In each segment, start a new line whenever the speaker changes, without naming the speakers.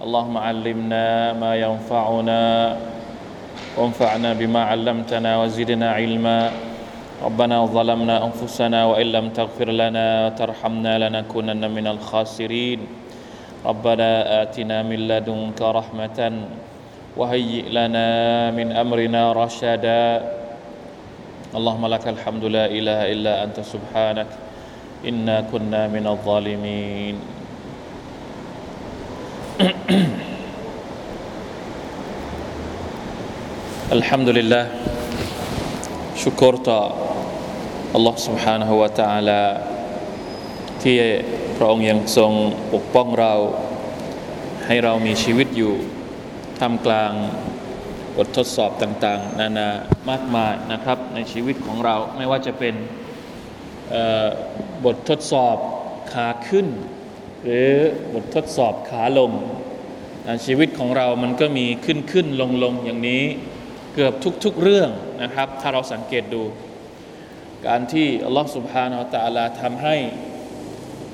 اللهم علمنا ما ينفعنا وانفعنا بما علمتنا وزدنا علما. ربنا ظلمنا أنفسنا وإن لم تغفر لنا وترحمنا لنكونن من الخاسرين. ربنا آتنا من لدنك رحمة وهيئ لنا من أمرنا رشدا. اللهم لك الحمد لا إله إلا أنت سبحانك. إنا كنا من الظالمين. อัลฮัมดุลิลละชุกรต่อ Allah سبحانه และ تعالى ที่พระองค์ยังทรงปกป้องเรา ให้เรามีชีวิตอยู่ท่ามกลางบททดสอบต่างๆ นานามากมายนะครับ ในชีวิตของเราไม่ว่าจะเป็นบททดสอบขาขึ้น หรือบททดสอบขาลง ชีวิตของเรามันก็มีขึ้นขึ้นลงลงอย่างนี้เกือบทุกๆเรื่องนะครับ ถ้าเราสังเกตดู การที่อัลลอฮฺสุบฮานาอัลตะลาทำให้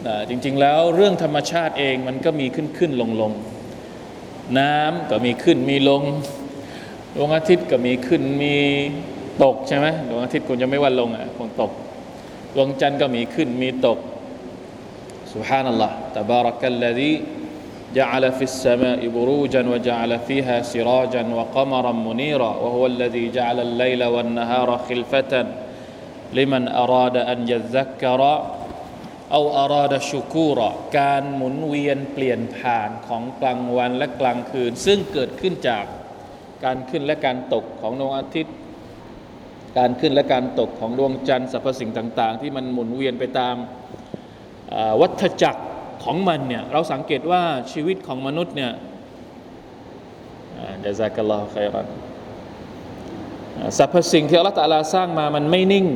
นะจริงๆแล้วเรื่องธรรมชาติเองมันก็มีขึ้นขึ้นลงลงน้ำก็มีขึ้นมีลงดวงอาทิตย์ก็มีขึ้นมีตกใช่ไหมดวงอาทิตย์คงจะไม่วันลงอะคงตกดวงจันทร์ก็มีขึ้นมีตก سبحان الله تبارك الذي جعل في السماء بروجا وجعل فيها سراجا وقمرا منيرا وهو الذي جعل الليل والنهار خلفة لمن أراد أن يذكر أو أراد شكورا كان หมุนเวียนเปลี่ยนผ่านของกลางวันและกลางคืน ซึ่งเกิดขึ้นจากการขึ้นและการตกของดวงอาทิตย์ การขึ้นและการตกของดวงจันทร์สรรพสิ่งต่าง ๆ ที่มันหมุนเวียนไปตาม วัฏจักรของมันเนี่ยเราสังเกตว่าชีวิตของมนุษย์เนี่ยจะซักลลอใครรันสรรพสิ่งที่อัลลอฮฺตาลาสร้างมามันไม่นิ่ง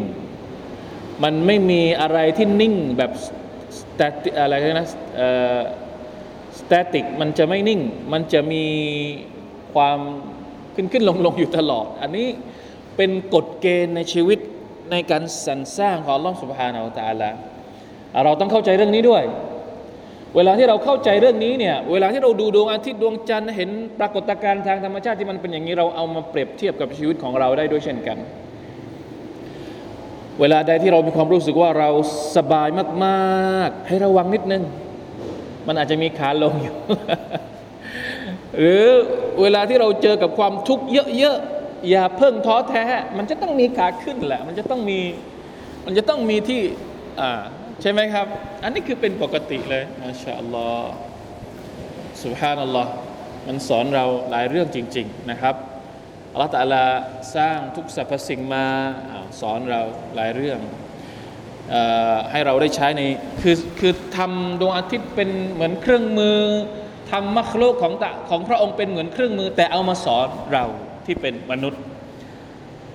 มันไม่มีอะไรที่นิ่งแบบสแตติอะไรนะสแตติกมันจะไม่นิ่ง มันจะมีความขึ้นขึ้นลงลงอยู่ตลอด อันนี้เป็นกฎเกณฑ์ในชีวิตในการสรรสร้างของลลอฮฺสุบฮานาอัลตาลา เราต้องเข้าใจเรื่องนี้ด้วย เวลาที่เราเข้าใจเรื่องนี้เนี่ยเวลาที่เราดูดวงอาทิตย์ดวงจันทร์เห็นปรากฏการณ์ทางธรรมชาติที่มันเป็นอย่างนี้เราเอามาเปรียบเทียบกับชีวิตของเราได้ด้วยเช่นกัน เวลาใดที่เรามีความรู้สึกว่าเราสบายมากๆ ให้ระวังนิดนึง มันอาจจะมีขาลงอยู่หรือเวลาที่เราเจอกับความทุกข์เยอะๆอย่าเพิ่งท้อแท้ มันจะต้องมีขาขึ้นแหละ มันจะต้องมีมันจะต้องมีที่อ่า ใช่ไหมครับ อันนี้คือเป็นปกติเลยมาชาอัลลอฮ์สุฮานัลลอฮ์มันสอนเราหลายเรื่องจริง ๆนะครับอัลลอฮฺตะลาสร้างทุกสรรพสิ่งมาสอนเราหลายเรื่องให้เราได้ใช้ในคือคือทำดวงอาทิตย์เป็นเหมือนเครื่องมือทำมัคโลกของตะของพระองค์เป็นเหมือนเครื่องมือ แต่เอามาสอนเราที่เป็นมนุษย์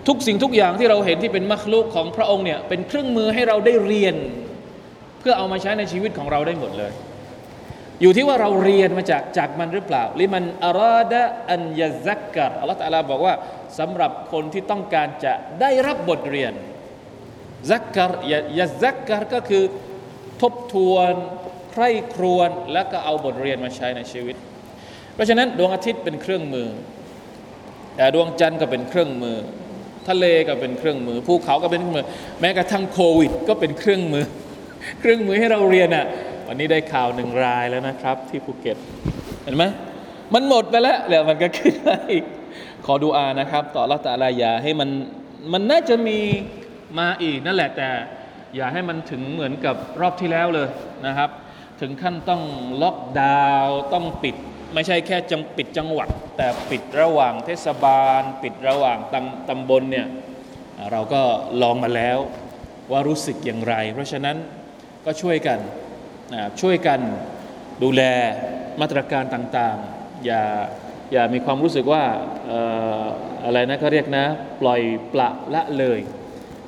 ทุกสิ่งทุกอย่างที่เราเห็นที่เป็นมัคลูกของพระองค์เนี่ยเป็นเครื่องมือให้เราได้เรียน พื่อเอามาใช้ในชีวิตของเราได้หมดเลย อยู่ที่ว่าเราเรียนมาจากจากมันหรือเปล่าลิมันอาราดะอันยาซักกัรอัลลอฮฺตะลาบอกว่าสำหรับคนที่ต้องการจะได้รับบทเรียนซักกัรยาซักกัรก็คือทบทวนใคร่ครวญแล้วก็เอาบทเรียนมาใช้ในชีวิต เพราะฉะนั้นดวงอาทิตย์เป็นเครื่องมือแต่ดวงจันทร์ก็เป็นเครื่องมือ ทะเลก็เป็นเครื่องมือภูเขาก็เป็นเครื่องมือ แม้กระทั่งโควิด ก็เป็นเครื่องมือ เครื่องมือให้เราเรียนอะวันนี้ได้ข่าวหนึ่งรายแล้วนะครับ ที่ภูเก็ต เห็นไหมมันหมดไปแล้วแล้วมันก็ขึ้นมาอีกขอดูอานะครับ ต่อละตาลายาให้มันมันน่าจะมีมาอีกนั่นแหละแต่ อย่าให้มันถึงเหมือนกับรอบที่แล้วเลยนะครับ ถึงขั้นต้องล็อกดาวน์ต้องปิด ไม่ใช่แค่จังปิดจังหวัด แต่ปิดระหว่างเทศบาล ปิดระหว่างตำตำบลเนี่ยเราก็ลองมาแล้วว่ารู้สึกอย่างไร เพราะฉะนั้น ก็ช่วยกันนะช่วยกันดูแลมาตรการต่างๆ อย่าอย่ามีความรู้สึกว่าอะไรนะเขาเรียกนะ ปล่อยปละละเลย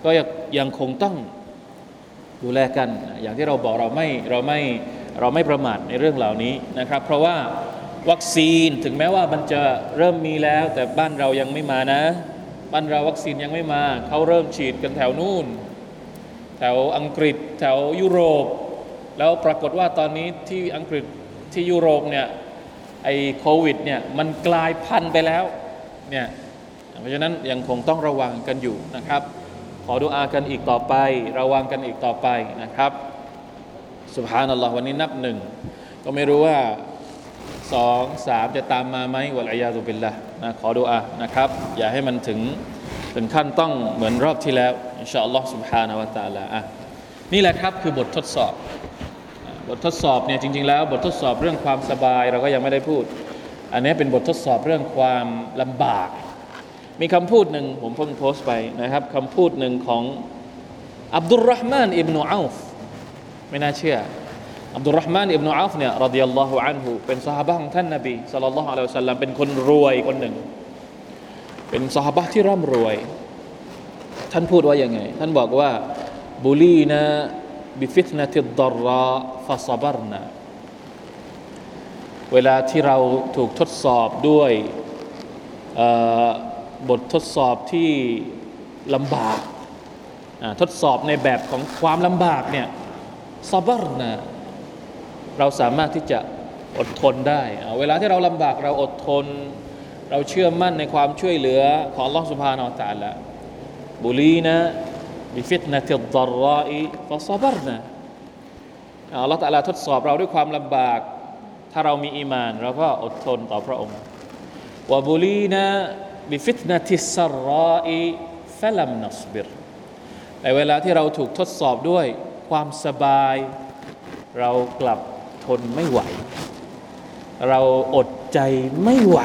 ก็ยังยังคงต้องดูแลกัน อย่างที่เราบอกเราไม่เราไม่เราไม่ประมาทในเรื่องเหล่านี้นะครับ เพราะว่าวัคซีนถึงแม้ว่ามันจะเริ่มมีแล้ว แต่บ้านเรายังไม่มานะ บ้านเราวัคซีนยังไม่มา เขาเริ่มฉีดกันแถวนู่น แถวอังกฤษแถวยุโรป แล้วปรากฏว่าตอนนี้ที่อังกฤษที่ยุโรปเนี่ยไอโควิดเนี่ยมันกลายพันธุ์ไปแล้วเนี่ยเพราะฉะนั้นยังคงต้องระวังกันอยู่นะครับ ขอดุอากันอีกต่อไประวังกันอีกต่อไปนะครับสุบฮานัลลอฮ์วันนี้นับหนึ่งก็ไม่รู้ว่าสองสามจะตามมาไหมวะลัยยาตุบิลละนะขอดุอานะครับ อย่าให้มันถึงถึงขั้นต้องเหมือนรอบที่แล้ว อินชาอัลลอฮ์ سبحانه และ تعالى อ่ะนี่แหละครับคือบททดสอบ บททดสอบเนี่ยจริง ๆ แล้ว บททดสอบเรื่องความสบายเราก็ยังไม่ได้พูด อันนี้เป็นบททดสอบเรื่องความลำบาก มีคำพูดหนึ่งผมเพิ่งโพสต์ไปนะครับคำพูดหนึ่งของอับดุลรห์มานอิบนุอัฟไม่น่าเชื่อ อับดุลรห์มานอิบนุอัฟเนี่ยรดิยัลลอฮุอันฮุเป็นสหายของท่านนบีสัลลัลลอฮุอะลัยฮิวะสัลลัมเป็นคนรวยคนหนึ่ง เป็นสหายที่ร่ำรวย ท่านพูดว่ายังไง ท่านบอกว่าบุลีนะบิฟิตนะติดดราฟาซบรนะเวลาที่เราถูกทดสอบด้วยบททดสอบที่ลำบาก ทดสอบในแบบของความลำบากเนี่ยซาบรนะเราสามารถที่จะอดทนได้ เวลาที่เราลำบากเราอดทน เราเชื่อมั่นในความช่วยเหลือของอัลลอฮ์ سبحانه وتعالى بلينا بفتنة الضراء فصبرنا อัลลอฮ์ تعالىทดสอบเราด้วยความลำบาก ถ้าเรามีอีมานเราก็อดทนต่อพระองค์وبلينا بفتنة السراء فلم نصبرแต่เวลาที่เราถูกทดสอบด้วยความสบาย เรากลับทนไม่ไหว เราอดใจไม่ไหว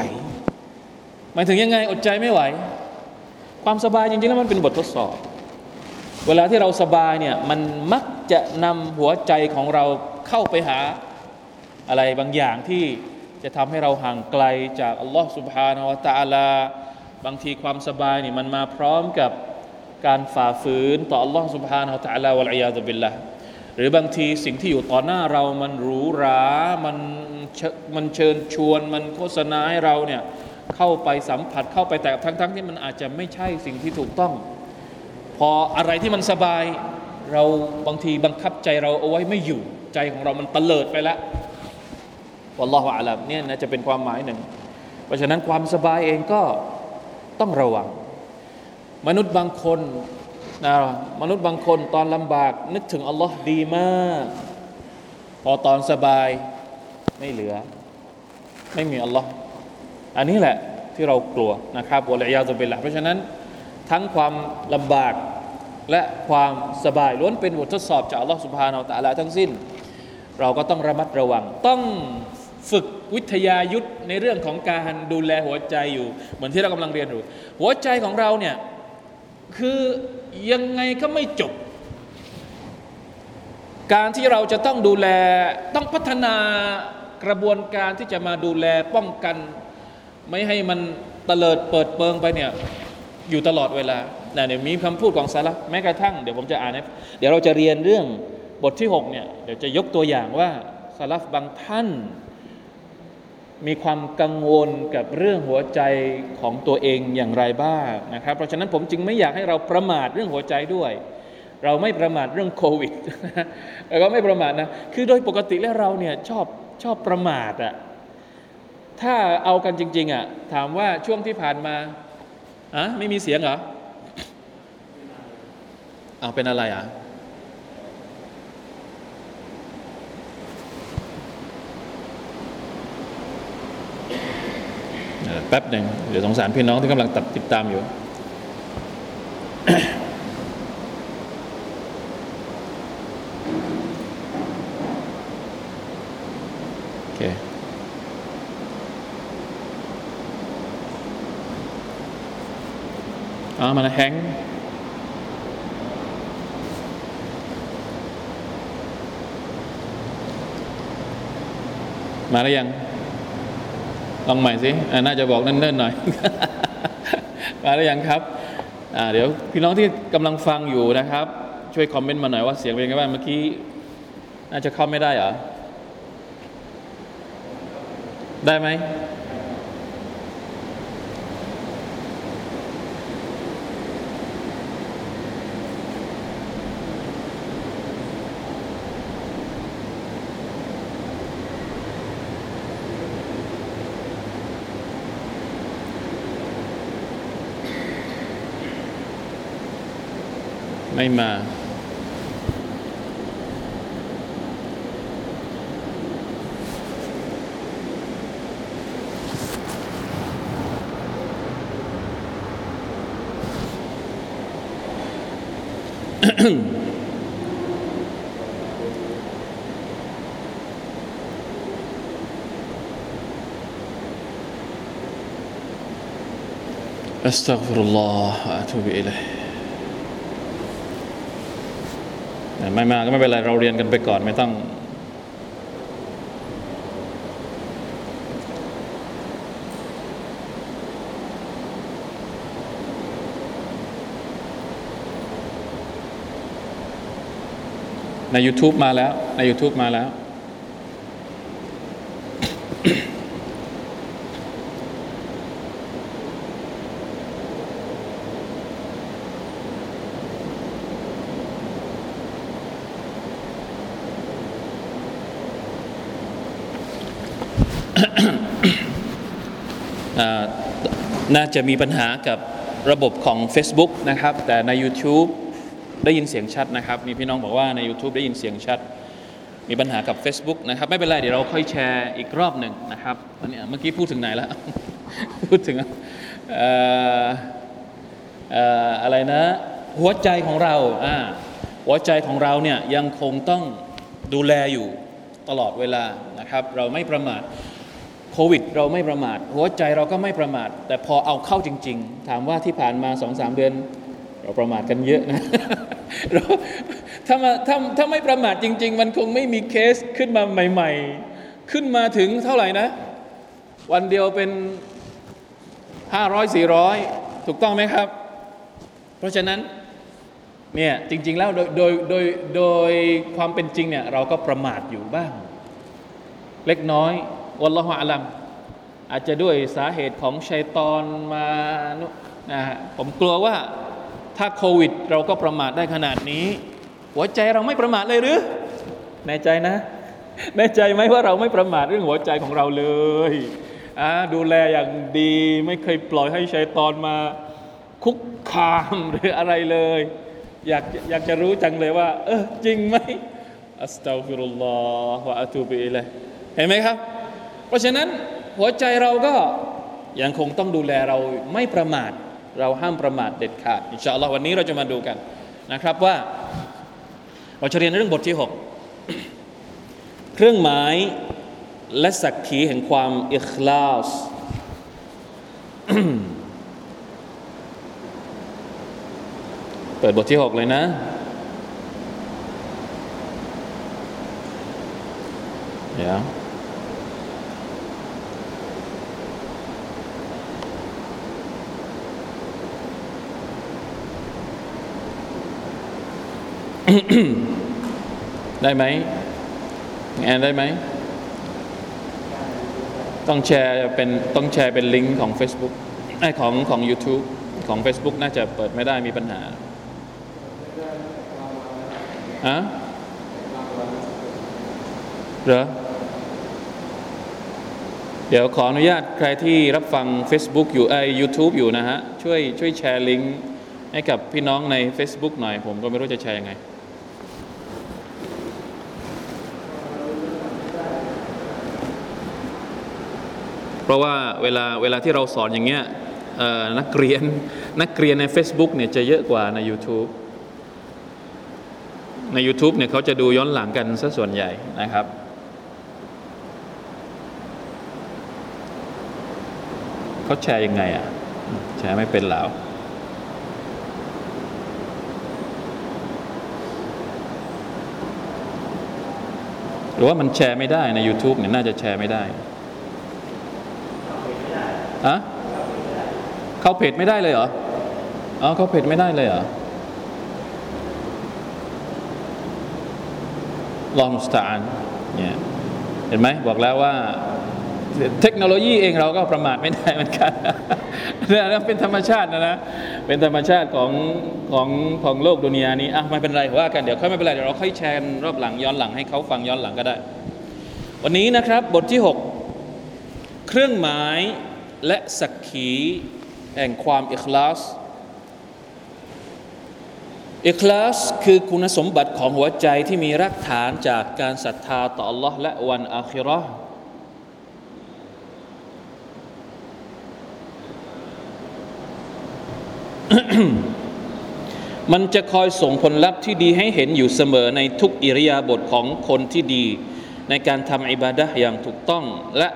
หมายถึงยังไงอดใจไม่ไหว ความสบายจริงๆแล้วมันเป็นบททดสอบ เวลาที่เราสบายเนี่ยมันมักจะนำหัวใจของเราเข้าไปหาอะไรบางอย่างที่จะทำให้เราห่างไกลจากอัลลอฮ์ سبحانه และ تعالى บางทีความสบายนี่มันมาพร้อมกับการฝ่าฝืนต่ออัลลอฮ์ سبحانه และ تعالى วะลัยยาตุบิลละหรือบางทีสิ่งที่อยู่ต่อหน้าเรามันหรูหรา มันเชมันเชิญชวน มันโฆษณาให้เราเนี่ย เข้าไปสัมผัสเข้าไปแต่ทั้งๆทที่มันอาจจะไม่ใช่สิ่งที่ถูกต้อง พออะไรที่มันสบาย เราบางทีบังคับใจเราเอาไว้ไม่อยู่ ใจของเรามันเตลิดไปแล้ววัลลอฮฺอาลัมเนี่ยนะจะเป็นความหมายหนึ่ง เพราะฉะนั้นความสบายเองก็ต้องระวัง มนุษย์บางคนนะมนุษย์บางคนตอนลำบาก นึกถึงอัลลอฮ์ดีมาก พอตอนสบายไม่เหลือ ไม่มีอัลลอฮ์ อันนี้แหละที่เรากลัวนะครับวะลัยยาตุบิลละเพราะฉะนั้นทั้งความลำบากและความสบายล้วนเป็นบททดสอบจากอัลลอฮ์สุบฮานาอัลตะลาทั้งสิ้น เราก็ต้องระมัดระวัง ต้องฝึกวิทยายุทธในเรื่องของการดูแลหัวใจอยู่ เหมือนที่เรากำลังเรียนอยู่หัวใจของเราเนี่ยคือยังไงก็ไม่จบ การที่เราจะต้องดูแลต้องพัฒนากระบวนการที่จะมาดูแลป้องกัน ไม่ให้มันเตลิดเปิดเปิงไปเนี่ยอยู่ตลอดเวลาเดี๋ยวมีคำพูดของซาลฟแม้กระทั่งเดี๋ยวผมจะอ่านให้เดี๋ยวเราจะเรียนเรื่องบทที่6เนี่ยเดี๋ยวจะยกตัวอย่างว่าซาลฟบางท่าน มีความกังวลกับเรื่องหัวใจของตัวเองอย่างไรบ้างนะครับ เพราะฉะนั้นผมจึงไม่อยากให้เราประมาทเรื่องหัวใจด้วย เราไม่ประมาทเรื่องโควิดแล้วก็ไม่ประมาทนะคือโดยปกติแล้วเราเนี่ยชอบชอบประมาทอะ ถ้าเอากันจริง ๆอะถามว่าช่วงที่ผ่านมาอะไม่มีเสียงเหรอเอาเป็นอะไรอะแป๊บหนึ่งเดี๋ยวสงสารพี่น้องที่กำลังตัดติดตามอยู่ โอเค อ๋อมันแฮงมาแล้วยัง ลองใหม่สิน่าจะบอกเนิ่นๆหน่อย มาแล้วยังครับ เดี๋ยวพี่น้องที่กำลังฟังอยู่นะครับ ช่วยคอมเมนต์มาหน่อยว่าเสียงเป็นยังไงบ้างเมื่อกี้ น่าจะเข้าไม่ได้เหรอ ได้ไหม ไม่มา أستغفر الله وأتوب إليه ไม่มาก็ไม่เป็นไรเราเรียนกันไปก่อนไม่ต้อง ใน YouTube มาแล้วใน YouTube มาแล้ว น่าจะมีปัญหากับระบบของ Facebook นะครับ แต่ใน YouTube ได้ยินเสียงชัดนะครับ มีพี่น้องบอกว่าใน YouTube ได้ยินเสียงชัด มีปัญหากับ Facebook นะครับ ไม่เป็นไร เดี๋ยวเราค่อยแชร์อีกรอบหนึ่งนะครับอันนี้เมื่อกี้พูดถึงไหนแล้ว พูดถึงอะไรนะ หัวใจของเราหัวใจของเราเนี่ยยังคงต้องดูแลอยู่ตลอดเวลานะครับ เราไม่ประมาท โควิดเราไม่ประมาท หัวใจเราก็ไม่ประมาท แต่พอเอาเข้าจริง ๆ ถามว่าที่ผ่านมาสองสามเดือน เราประมาทกันเยอะนะเราถ้ามาถ้าถ้าไม่ประมาทจริง ๆ มันคงไม่มีเคสขึ้นมาใหม่ ๆ ขึ้นมาถึงเท่าไหร่นะ วันเดียวเป็น500 400ถูกต้องไหมครับ เพราะฉะนั้นเนี่ยจริง ๆ แล้วโดยโดยโดยโดยความเป็นจริงเนี่ยเราก็ประมาทอยู่บ้าง เล็กน้อย วัลลอฮุอาลัมอาจจะด้วยสาเหตุของชัยตอนมานุนะฮะผมกลัวว่าถ้าโควิด เราก็ประมาทได้ขนาดนี้ หัวใจเราไม่ประมาทเลยหรือแน่ใจนะแน่ใจไหมว่าเราไม่ประมาทเรื่องหัวใจของเราเลยอ่าดูแลอย่างดีไม่เคยปล่อยให้ชัยตอนมาคุกคามหรืออะไรเลย อยากอยากจะรู้จังเลยว่า เออจริงไหมอัสตัฟิรุลลอฮ์วะอะตูบิอิลัยเห็นไหมครับ ราะฉะนั้นหัวใจเราก็ยังคงต้องดูแลเราไม่ประมาท เราห้ามประมาทเด็ดขาดอินชาอัลลอฮ์วันนี้เราจะมาดูกันนะครับว่า เราจะเรียนเรื่องบทที่ 6 เครื่องหมายและสักขีแห่งความอิคลาสเปิดบทที่ 6 เลยนะเดี๋ยว ได้ไหมแอนได้ไหม ต้องแชร์เป็นต้องแชร์เป็นลิงก์ของ Facebook ไอของของ YouTube ของ Facebook น่าจะเปิดไม่ได้มีปัญหาอะเหรอ เดี๋ยวขออนุญาตใครที่รับฟัง Facebook อยู่ไอ YouTube อยู่นะฮะ ช่วยช่วยแชร์ลิงก์ให้กับพี่น้องใน Facebook หน่อย ผมก็ไม่รู้จะแชร์ยังไง เพราะว่าเวลาเวลาที่เราสอนอย่างเงี้ยนักเรียนนักเรียนใน Facebook เนี่ยจะเยอะกว่าใน YouTube ใน YouTube เนี่ยเขาจะดูย้อนหลังกันซะส่วนใหญ่นะครับเขาแชร์ยังไงอะแชร์ไม่เป็นแล้วหรือว่ามันแชร์ไม่ได้ใน YouTube เนี่ยน่าจะแชร์ไม่ได้ อะเข้าเพจไม่ได้เลยเหรออ๋อเข้าเพจไม่ได้เลยเหรอลองมุสตาอันเนี่ยเห็นไหมบอกแล้วว่าเทคโนโลยีเองเราก็ประมาทไม่ได้เหมือนกันนี่เป็นธรรมชาตินะนะ เป็นธรรมชาติของของของโลกดุนยานี้อะไม่เป็นไรว่ากันเดี๋ยวค่อยไม่เป็นไรเดี๋ยวเราค่อยแชร์รอบหลังย้อนหลังให้เขาฟังย้อนหลังก็ได้ วันนี้นะครับบทที่ 6 เครื่องหมาย และสักขีแห่งความอิคลาสอิคลาสคือคุณสมบัติของหัวใจที่มีรากฐานจากการศรัทธาต่อ Allah และวันอาคิรอมันจะคอยส่งผลลัพธ์ที่ดีให้เห็นอยู่เสมอในทุกอิริยาบถของคนที่ดี ในการทำอิบาดะอย่างถูกต้องและ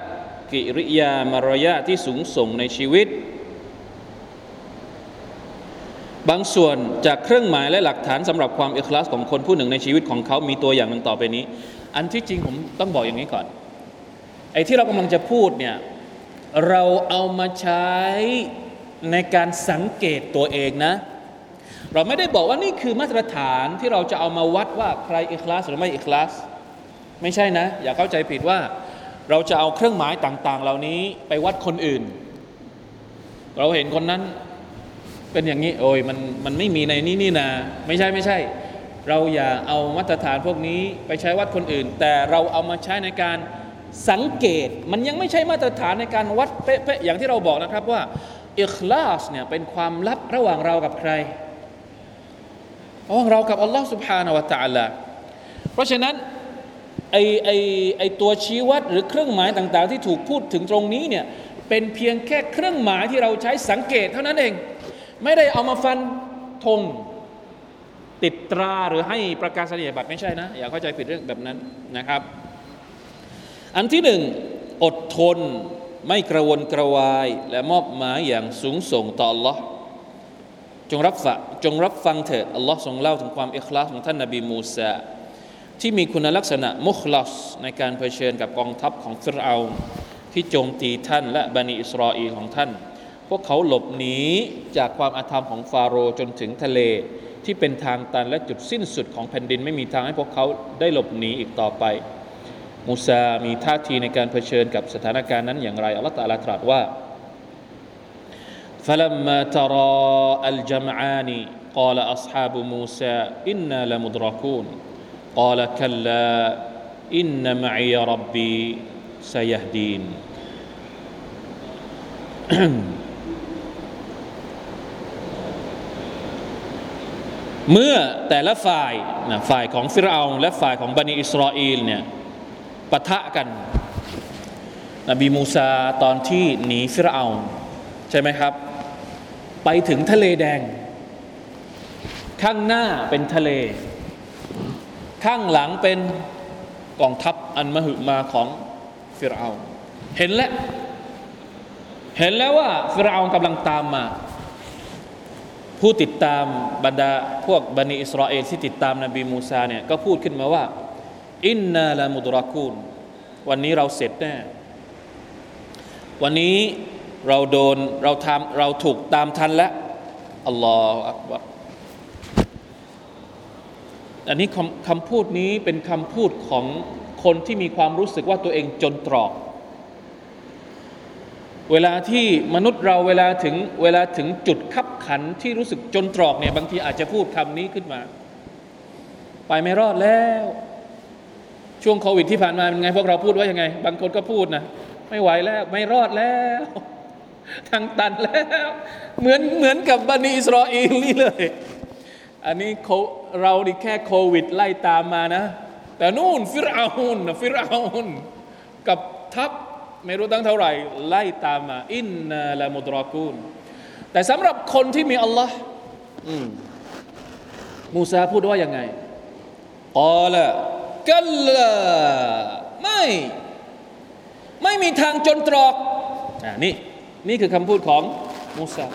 กิริยามารยาที่สูงส่งในชีวิต บางส่วนจากเครื่องหมายและหลักฐานสำหรับความอิคลาสของคนผู้หนึ่งในชีวิตของเขามีตัวอย่างหนึ่งต่อไปนี้ อันที่จริงผมต้องบอกอย่างนี้ก่อนไอ้ที่เรากำลังจะพูดเนี่ยเราเอามาใช้ในการสังเกตตัวเองนะ เราไม่ได้บอกว่านี่คือมาตรฐานที่เราจะเอามาวัดว่าใครอิคลาสหรือไม่อิคลาสไม่ใช่นะ อย่าเข้าใจผิดว่า เราจะเอาเครื่องหมายต่าง ๆ เหล่านี้ไปวัดคนอื่น เราเห็นคนนั้นเป็นอย่างนี้ โอ้ยมันมันไม่มีในนี้นี่นาไม่ใช่ไม่ใช่ เราอย่าเอามาตรฐานพวกนี้ไปใช้วัดคนอื่น แต่เราเอามาใช้ในการสังเกต มันยังไม่ใช่มาตรฐานในการวัดเป๊ะๆอย่างที่เราบอกนะครับว่าอิคลาสเนี่ยเป็นความลับระหว่างเรากับใครระหว่างเรากับอัลลอฮ์ سبحانه และ تعالى เพราะฉะนั้น ไอไอไอตัวชี้วัดหรือเครื่องหมายต่างๆ ที่ถูกพูดถึงตรงนี้เนี่ยเป็นเพียงแค่เครื่องหมายที่เราใช้สังเกตเท่านั้นเอง ไม่ได้เอามาฟันธงติดตราหรือให้ประกาศนียบัตรไม่ใช่นะ อย่าเข้าใจผิดเรื่องแบบนั้นนะครับ อันที่หนึ่งอดทนไม่กระวนกระวาย และมอบหมายอย่างสูงส่งต่อ Allah จงรับฝะจงรับฟังเถิดอัลลอฮ์ทรงเล่าถึงความเอิคลาสของท่านนบีมูซา ที่มีคุณลักษณะมุคลัสในการเผชิญกับกองทัพของฟิรเอาที่โจมตีท่านและบันิอิสราเอลของท่าน พวกเขาหลบหนีจากความอาธรรมของฟาโรห์จนถึงทะเลที่เป็นทางตันและจุดสิ้นสุดของแผ่นดินไม่มีทางให้พวกเขาได้หลบหนีอีกต่อไปมูซา มีท่าทีในการเผชิญกับสถานการณ์นั้นอย่างไรอัลลอฮฺตรัสตรัสว่า فلما ترى الجمعان قال أصحاب موسى إنا لمدركون قال كلا إن معي ربي سيهدين เมื่อแต่ละฝ่ายนะฝ่ายของฟิรเอาและฝ่ายของบันิอิสราเอลเนี่ยปะทะกัน นบีมูซาตอนที่หนีฟิรเอาใช่ไหมครับ ไปถึงทะเลแดง ข้างหน้าเป็นทะเล ข้างหลังเป็นกองทัพอันมหึมาของฟิรเอาเห็นแล้วเห็นแล้วว่าฟิรเอากำลังตามมา ผู้ติดตามบรรดาพวกบันิอิสราเอลที่ติดตามนบีมูซาเนี่ยก็พูดขึ้นมาว่า อินนาลามุดรักูนวันนี้เราเสร็จแน่วันนี้เราโดนเราทำเราถูกตามทันแล้วอัลลอฮฺอักบัร อันนี้คำคำพูดนี้เป็นคำพูดของคนที่มีความรู้สึกว่าตัวเองจนตรอก เวลาที่มนุษย์เราเวลาถึงเวลาถึงจุดขับขันที่รู้สึกจนตรอกเนี่ยบางทีอาจจะพูดคำนี้ขึ้นมา ไปไม่รอดแล้ว ช่วงโควิดที่ผ่านมาเป็นไงพวกเราพูดว่ายังไง บางคนก็พูดนะไม่ไหวแล้ว ไม่รอดแล้วทางตันแล้ว เหมือนเหมือนกับบันิอิสราเอลนี่เลย อันนี้เราดิแค่โควิดไล่ตามมานะ แต่นู่นฟิรอาอุนฟิรอาอุนกับทัพไม่รู้ตั้งเท่าไหร่ ไล่ตามมา อินนาละมุดรากูนแต่สำหรับคนที่มีอัลลอฮ์มูซาพูดว่ายังไงกอละกัลลาไม่ ไม่มีทางจนตรอกอ่านี่ นี่คือคำพูดของมูซา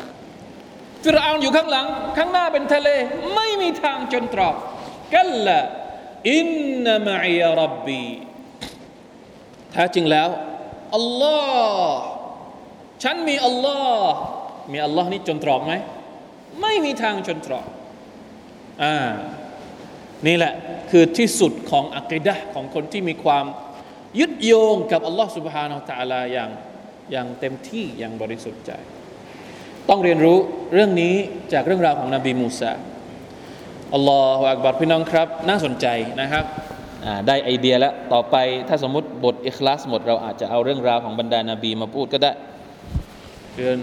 ฟิรเอาอยู่ข้างหลัง ข้างหน้าเป็นทะเล ไม่มีทางจนตรอกกัลลาอินนามัยรับบีแท้จริงแล้ว อัลลอฮ์ ฉันมีอัลลอฮ์มีอัลลอฮ์นี่จนตรอกไหม ไม่มีทางจนตรอกอ่านี่แหละคือที่สุดของอัคดะของคนที่มีความยึดโยงกับอัลลอฮ์ سبحانه และ تعالى อย่างอย่างเต็มที่อย่างบริสุทธิ์ใจ ต้องเรียนรู้เรื่องนี้จากเรื่องราวของนบีมูซาอัลลอฮฺอักบัรพี่น้องครับ น่าสนใจนะครับได้ไอเดียแล้ว ต่อไปถ้าสมมติบทอิคลาสหมด เราอาจจะเอาเรื่องราวของบรรดานาบีมาพูดก็ได้เรียน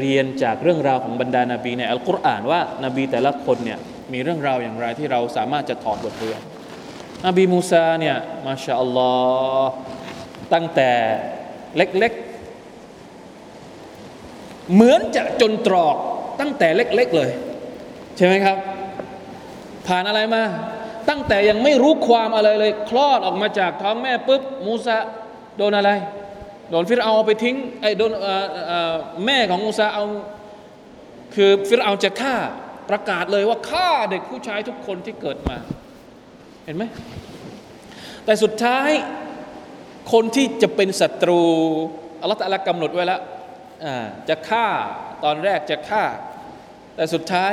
เรียนจากเรื่องราวของบรรดานาบีในอัลกุรอานว่านาบีแต่ละคนเนี่ยมีเรื่องราวอย่างไรที่เราสามารถจะถอดบทเรียนนบีมูซาเนี่ยมาชาอัลลอฮ์ตั้งแต่เล็กๆ เหมือนจะจนตรอกตั้งแต่เล็กๆเลย ใช่ไหมครับ ผ่านอะไรมา ตั้งแต่ยังไม่รู้ความอะไรเลย คลอดออกมาจากท้องแม่ปุ๊บมูซาโดนอะไร โดนฟิรเอาไปทิ้งไอ้โดนแม่ของมูซาเอา คือฟิรเอาจะฆ่าประกาศเลยว่าฆ่าเด็กผู้ชายทุกคนที่เกิดมา เห็นไหมแต่สุดท้ายคนที่จะเป็นศัตรูอัลลอฮฺตะลากำหนดไว้แล้ว จะฆ่าตอนแรกจะฆ่า แต่สุดท้าย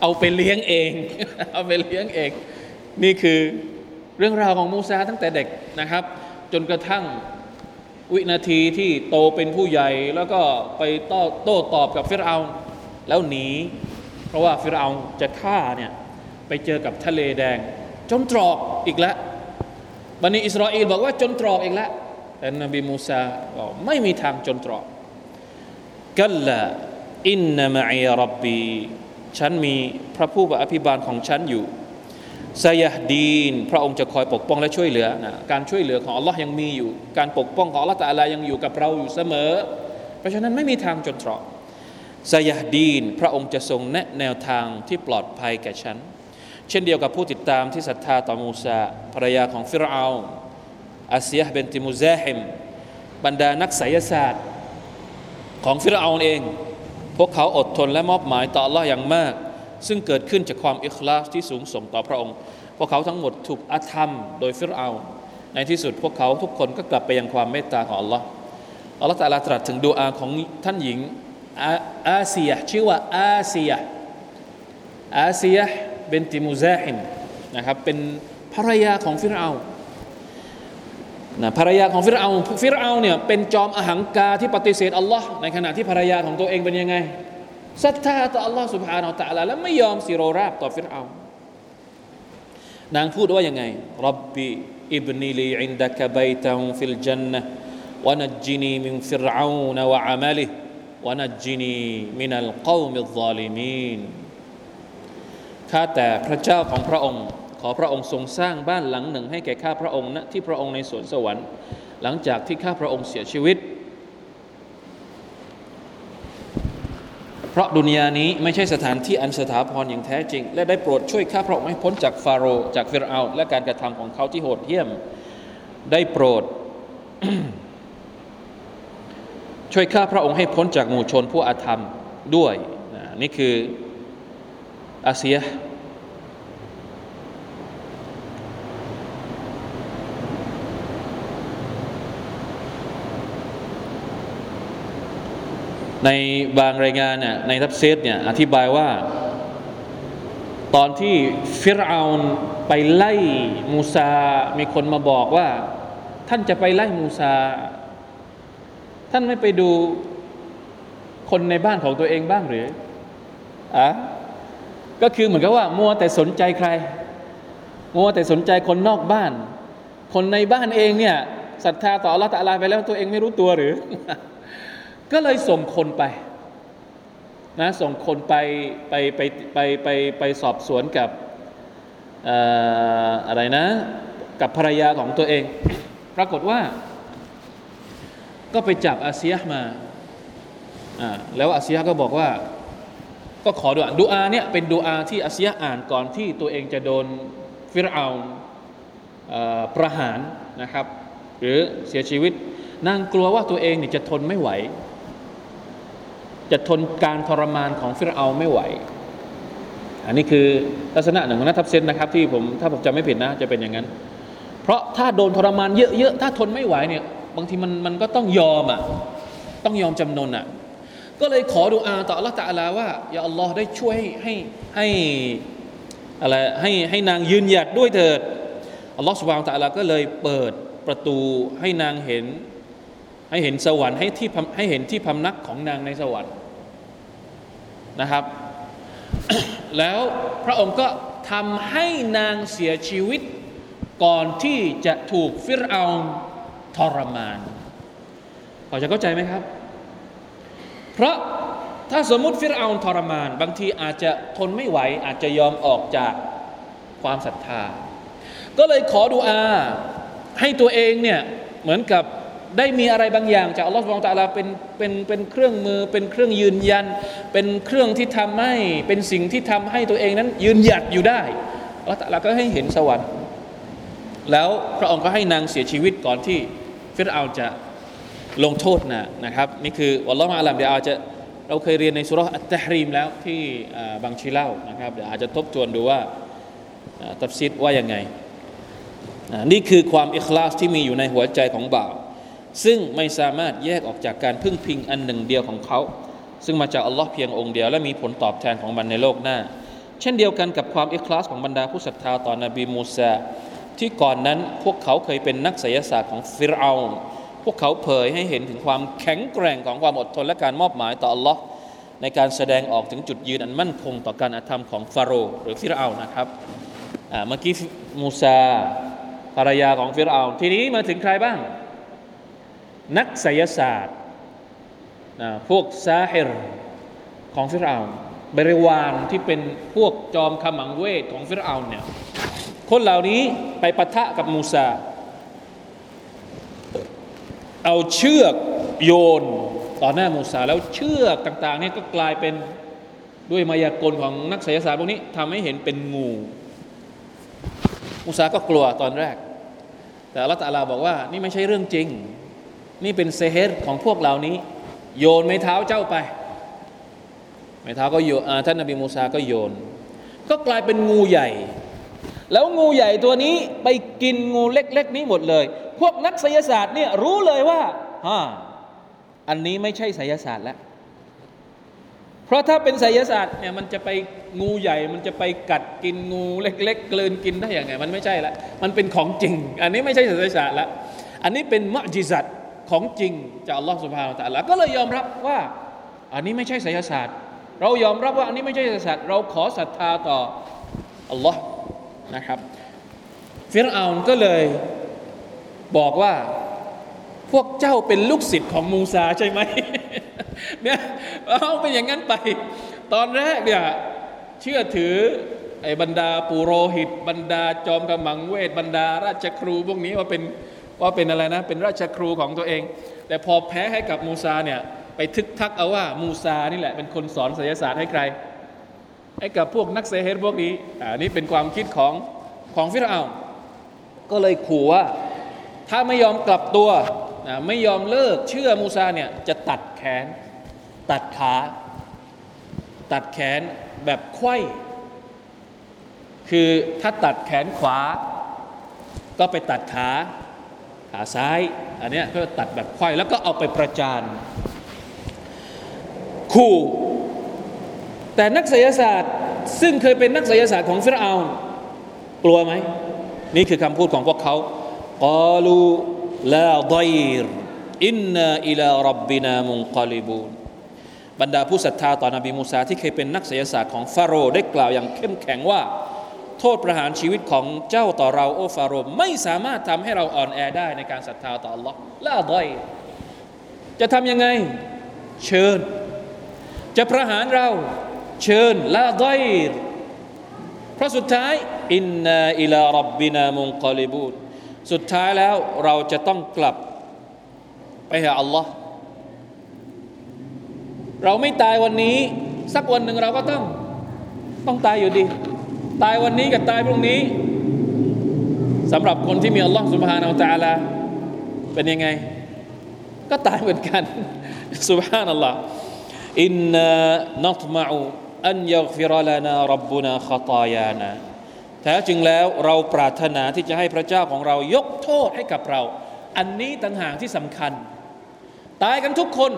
เอาไปเลี้ยงเอง เอาไปเลี้ยงเอง นี่คือเรื่องราวของมูซาตั้งแต่เด็กนะครับ จนกระทั่งวินาทีที่โตเป็นผู้ใหญ่ แล้วก็ไปโต้โตตอบกับฟิรเอาแล้วหนี เพราะว่าฟิรเอาจะฆ่าเนี่ยไปเจอกับทะเลแดง จนตรอกอีกแล้วบันิอิสราเอลบอกว่าจนตรอกอีกแล้วแต่นบีมูซาบอกไม่มีทางจนตรอก กัลละอินนามะอีรับบีฉันมีพระผู้อภิบาลของฉันอยู่ซายห์ดีน พระองค์จะคอยปกป้องและช่วยเหลือนะการช่วยเหลือของอัลลอฮ์ยังมีอยู่ การปกป้องของอัลลอฮ์แต่อะไรยังอยู่กับเราอยู่เสมอ เพราะฉะนั้นไม่มีทางจนตรอกซายห์ดีน พระองค์จะทรงแนะแนวทางที่ปลอดภัยแก่ฉัน เช่นเดียวกับผู้ติดตามที่ศรัทธาต่อมูซาภรรยาของฟิรเอาอาเซียเบนติมูซาฮิมบรรดานักไสยศาสตร์ ของฟิรเอาเอง พวกเขาอดทนและมอบหมายต่อ Allah อย่างมาก ซึ่งเกิดขึ้นจากความอิคลาสที่สูงส่งต่อพระองค์ พวกเขาทั้งหมดถูกอาธรรมโดยฟิรเอาในที่สุดพวกเขาทุกคนก็กลับไปยังความเมตตาของ Allah อัลลอฮฺตาลาตรัสถึงดูอาของท่านหญิงอาเซียชื่อว่าอาเซียอาเซียเป็นติมูซาฮิมนะครับเป็นภรรยาของฟิรเอา นะภรรยาของฟิรเอาฟิรเอาเนี่ยเป็นจอมอหังกาที่ปฏิเสธอัลลอฮ์ในขณะที่ภรรยาของตัวเองเป็นยังไงศรัทธาต่ออัลลอฮ์สุบฮานาอัลลอฮ์และไม่ยอมสิโรราบต่อฟิรเอานางพูดว่ายังไงرب ابن لي عندك بيتا في الجنة ونجني من فرعون وعمله ونجني من القوم الظالمينข้าแต่พระเจ้าของข้าพระองค์ ขอพระองค์ทรงสร้างบ้านหลังหนึ่งให้แก่ข้าพระองค์ณที่พระองค์ในสวนสวรรค์ หลังจากที่ข้าพระองค์เสียชีวิต เพราะดุนยานี้ไม่ใช่สถานที่อันสถาพรอย่างแท้จริง และได้โปรดช่วยข้าพระองค์ให้พ้นจากฟาโรห์จากฟิรเอาน์และการกระทำของเขาที่โหดเหี้ยม ได้โปรด ช่วยข้าพระองค์ให้พ้นจากหมู่ชนผู้อาธรรมด้วยนี่คืออาเซีย ในบางรายงานเนี่ยในทับเซตเนี่ยอธิบายว่า ตอนที่ฟิรเอานไปไล่มูซา มีคนมาบอกว่า ท่านจะไปไล่มูซา ท่านไม่ไปดูคนในบ้านของตัวเองบ้างหรืออะก็คือเหมือนกับว่า มัวแต่สนใจใคร มัวแต่สนใจคนนอกบ้าน คนในบ้านเองเนี่ยศรัทธาต่อลลอฮฺตะลาไปแล้วตัวเองไม่รู้ตัวหรือ ก็เลยส่งคนไปนะส่งคนไปไปไปไปไปไปสอบสวนกับอะไรนะ กับภรรยาของตัวเอง ปรากฏว่า ก็ไปจับอาเซียมาแล้วอาเซียก็บอกว่า ก็ขอดูอาดูอาเนี่ยเป็นดูอาที่อาเซียอ่านก่อนที่ตัวเองจะโดนฟิรเอาประหารนะครับ หรือเสียชีวิตนางกลัวว่าตัวเองเนี่ยจะทนไม่ไหว จะทนการทรมานของฟิรเอาไม่ไหว อันนี้คือลักษณะหนึ่งของนักทับเซนนะครับ ที่ผมถ้าผมจำไม่ผิดนะจะเป็นอย่างนั้น เพราะถ้าโดนทรมานเยอะๆถ้าทนไม่ไหวเนี่ยบางทีมันมันก็ต้องยอมอะต้องยอมจำนนอะก็เลยขอดุอาต่ออัลลอฮฺตะลาว่าอย่าอัลลอฮ์ได้ช่วยให้ให้อะไรให้ให้นางยืนหยัดด้วยเถิดอัลลอฮฺสุบานตะลาก็เลยเปิดประตูให้นางเห็น ให้เห็นสวรรค์ให้ที่ให้เห็นที่พำนักของนางในสวรรค์นะครับ แล้วพระองค์ก็ทำให้นางเสียชีวิต ก่อนที่จะถูกฟิรเอาทรมานพอจะเข้าใจไหมครับ เพราะถ้าสมมติฟิรเอาทรมาน บางทีอาจจะทนไม่ไหว อาจจะยอมออกจากความศรัทธา ก็เลยขอดุอา ให้ตัวเองเนี่ยเหมือนกับ ได้มีอะไรบางอย่าง จากอัลลอฮฺสุบานตะลาเป็นเป็นเป็นเครื่องมือ เป็นเครื่องยืนยัน เป็นเครื่องที่ทำให้เป็นสิ่งที่ทำให้ตัวเองนั้น ยืนหยัดอยู่ได้อัลลอฮฺตะลาก็ให้เห็นสวรรค์ แล้วพระองค์ก็ให้นางเสียชีวิตก่อนที่ฟิรเอาจะลงโทษนะนะครับนี่คืออัลลอฮฺมาอัลลัมเดี๋ยวอาจจะเราเคยเรียนในซูเราะฮ์อัตตะห์รีมแล้วที่บางชีเล่านะครับเดี๋ยวอาจจะทบทวนดูว่าตัฟซีรว่ายังไงนี่คือความอิคลาศที่มีอยู่ในหัวใจของบ่าว ซึ่งไม่สามารถแยกออกจากการพึ่งพิงอันหนึ่งเดียวของเขา ซึ่งมาจากอัลลอฮ์เพียงองค์เดียว และมีผลตอบแทนของมันในโลกหน้า เช่นเดียวกันกับความอิคลาศของบรรดาผู้ศรัทธาต่อนบีมูซาที่ก่อนนั้นพวกเขาเคยเป็นนักไสยศาสตร์ของฟิรเอาน์พวกเขาเผยให้เห็นถึงความแข็งแกร่งของความอดทนและการมอบหมายต่ออัลลอฮ์ในการแสดงออกถึงจุดยืนอันมั่นคงต่อการอาธรรมของฟาโรห์หรือฟิรเอานะครับเมื่อกี้มูซาภรรยาของฟิรเอาทีนี้มาถึงใครบ้าง นักไสยศาสตร์นะพวกซาฮิรของฟิรเอาบริวารที่เป็นพวกจอมขมังเวทของฟิรเอาเนี่ยคนเหล่านี้ไปปะทะกับมูซา เอาเชือกโยนต่อหน้ามูซา แล้วเชือกต่างๆนี่ก็กลายเป็นด้วยมายากลของนักไสยศาสตร์พวกนี้ทำให้เห็นเป็นงู มูซาก็กลัวตอนแรก แต่อัลลอฮฺบอกว่านี่ไม่ใช่เรื่องจริง นี่เป็นเซฮ์ของพวกเหล่านี้ โยนไม้เท้าเจ้าไป ไม้เท้าก็โยนท่านนบีมูซาก็โยน ก็กลายเป็นงูใหญ่ แล้วงูใหญ่ตัวนี้ไปกินงูเล็ก ๆ นี้หมดเลย พวกนักไสยศาสตร์เนี่ยรู้เลยว่าฮะอันนี้ไม่ใช่ไสยศาสตร์แล้วเพราะถ้าเป็นไสยศาสตร์เนี่ยมันจะไปงูใหญ่ มันจะไปกัดกินงูเล็ก ๆ กลืนกินได้อย่างไง มันไม่ใช่ละ มันเป็นของจริง อันนี้ไม่ใช่ไสยศาสตร์ละ อันนี้เป็นมะจิซัต ของจริงจากอัลลอฮฺสุบฮานาอัลลอฮก็เลยยอมรับว่าอันนี้ไม่ใช่ไสยศาสตร์ เรายอมรับว่าอันนี้ไม่ใช่ไสยศาสตร์ เราขอศรัทธาต่ออัลลอฮ์นะครับฟิรเอาก็เลยบอกว่าพวกเจ้าเป็นลูกศิษย์ของมูซาใช่ไหมเนี่ยเอาเป็นอย่างนั้นไป ตอนแรกเนี่ยเชื่อถือไอ้บรรดาปุโรหิต บรรดาจอมกำมังเวทบรรดาราชครูพวกนี้ว่าเป็น ว่าเป็นอะไรนะ เป็นราชครูของตัวเอง แต่พอแพ้ให้กับมูซาเนี่ยไปทึกทักเอาว่ามูซานี่แหละเป็นคนสอนศิลศาสตร์ให้ใคร ให้กับพวกนักเซเฮตพวกนี้อ่านี่เป็นความคิดของของฟิรเอาก็เลยขู่ว่าถ้าไม่ยอมกลับตัวไม่ยอมเลิกเชื่อมูซาเนี่ยจะตัดแขน ตัดขา ตัดแขนแบบไข้คือถ้าตัดแขนขวา ก็ไปตัดขา ขาซ้าย อันนี้ก็ตัดแบบควายแล้วก็เอาไปประจานคู่ แต่นักไสยศาสตร์ซึ่งเคยเป็นนักไสยศาสตร์ของฟิรเอากลัวไหม นี่คือคำพูดของพวกเขากาลูลาดอยรอินนาอิลารับบินามุงกาลิบูนบรรดาผู้ศรัทธาต่อนบีมูซาที่เคยเป็นนักไสยศาสตร์ของฟาโรห์ได้กล่าวอย่างเข้มแข็งว่า โทษประหารชีวิตของเจ้าต่อเราโอฟาโรห์ไม่สามารถทำให้เราอ่อนแอได้ในการศรัทธาต่อ Allah ละดอย จะทำยังไง เชิญ จะประหารเราเชิญละดอยเพราะสุดท้ายอินนาอิลารับบินามุงกอลิบูนสุดท้ายแล้วเราจะต้องกลับไปหาอัลลอฮ์เราไม่ตายวันนี้ สักวันหนึ่งเราก็ต้อง ต้องตายอยู่ดี ตายวันนี้กับตายพรุ่งนี้สำหรับคนที่มีอัลลอฮ์สุบฮานาอัลตะลาเป็นยังไง ก็ตายเหมือนกันสุบฮานัลลอฮ์อินนานัตมะอูอันยักฟิรลานารับบุนาขตายานาแท้จริงแล้วเราปรารถนาที่จะให้พระเจ้าของเรายกโทษให้กับเรา อันนี้ต่างหากที่สำคัญ ตายกันทุกคน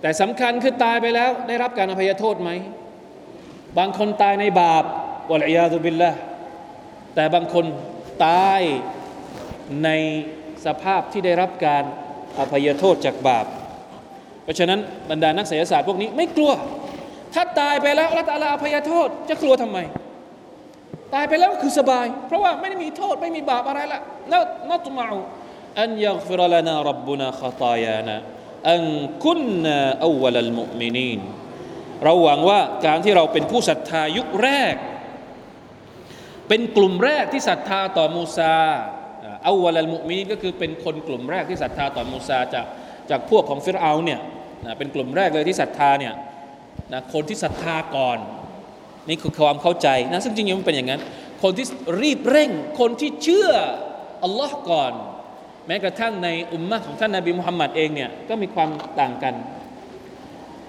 แต่สำคัญคือตายไปแล้วได้รับการอภัยโทษไหม บางคนตายในบาปวะลัยาตุบิลละแต่บางคนตายในสภาพที่ได้รับการอภัยโทษจากบาป เพราะฉะนั้นบรรดานักศิลศาสตร์พวกนี้ไม่กลัว ถ้าตายไปแล้วละตาลาอภัยโทษจะกลัวทำไม ตายไปแล้วคือสบาย เพราะว่าไม่ได้มีโทษไม่มีบาปอะไรละแล้วนัตมาอันยักฟิรลานารับบุนาขตายานาอันคุนนาอวลลมุมินีน เราหวังว่าการที่เราเป็นผู้ศรัทธายุคแรก เป็นกลุ่มแรกที่ศรัทธาต่อมูซาอาวลลมุมินีนก็คือเป็นคนกลุ่มแรกที่ศรัทธาต่อมูซาจากจากพวกของฟิรเอาเนี่ยนะเป็นกลุ่มแรกเลยที่ศรัทธาเนี่ยนะคนที่ศรัทธาก่อนนี่คือความเข้าใจนะซึ่งจริงๆมันเป็นอย่างนั้น คนที่รีบเร่ง คนที่เชื่ออัลลอฮ์ก่อน แม้กระทั่งในอุมมะของท่านนาบีมุฮัมมัดเองเนี่ยก็มีความต่างกัน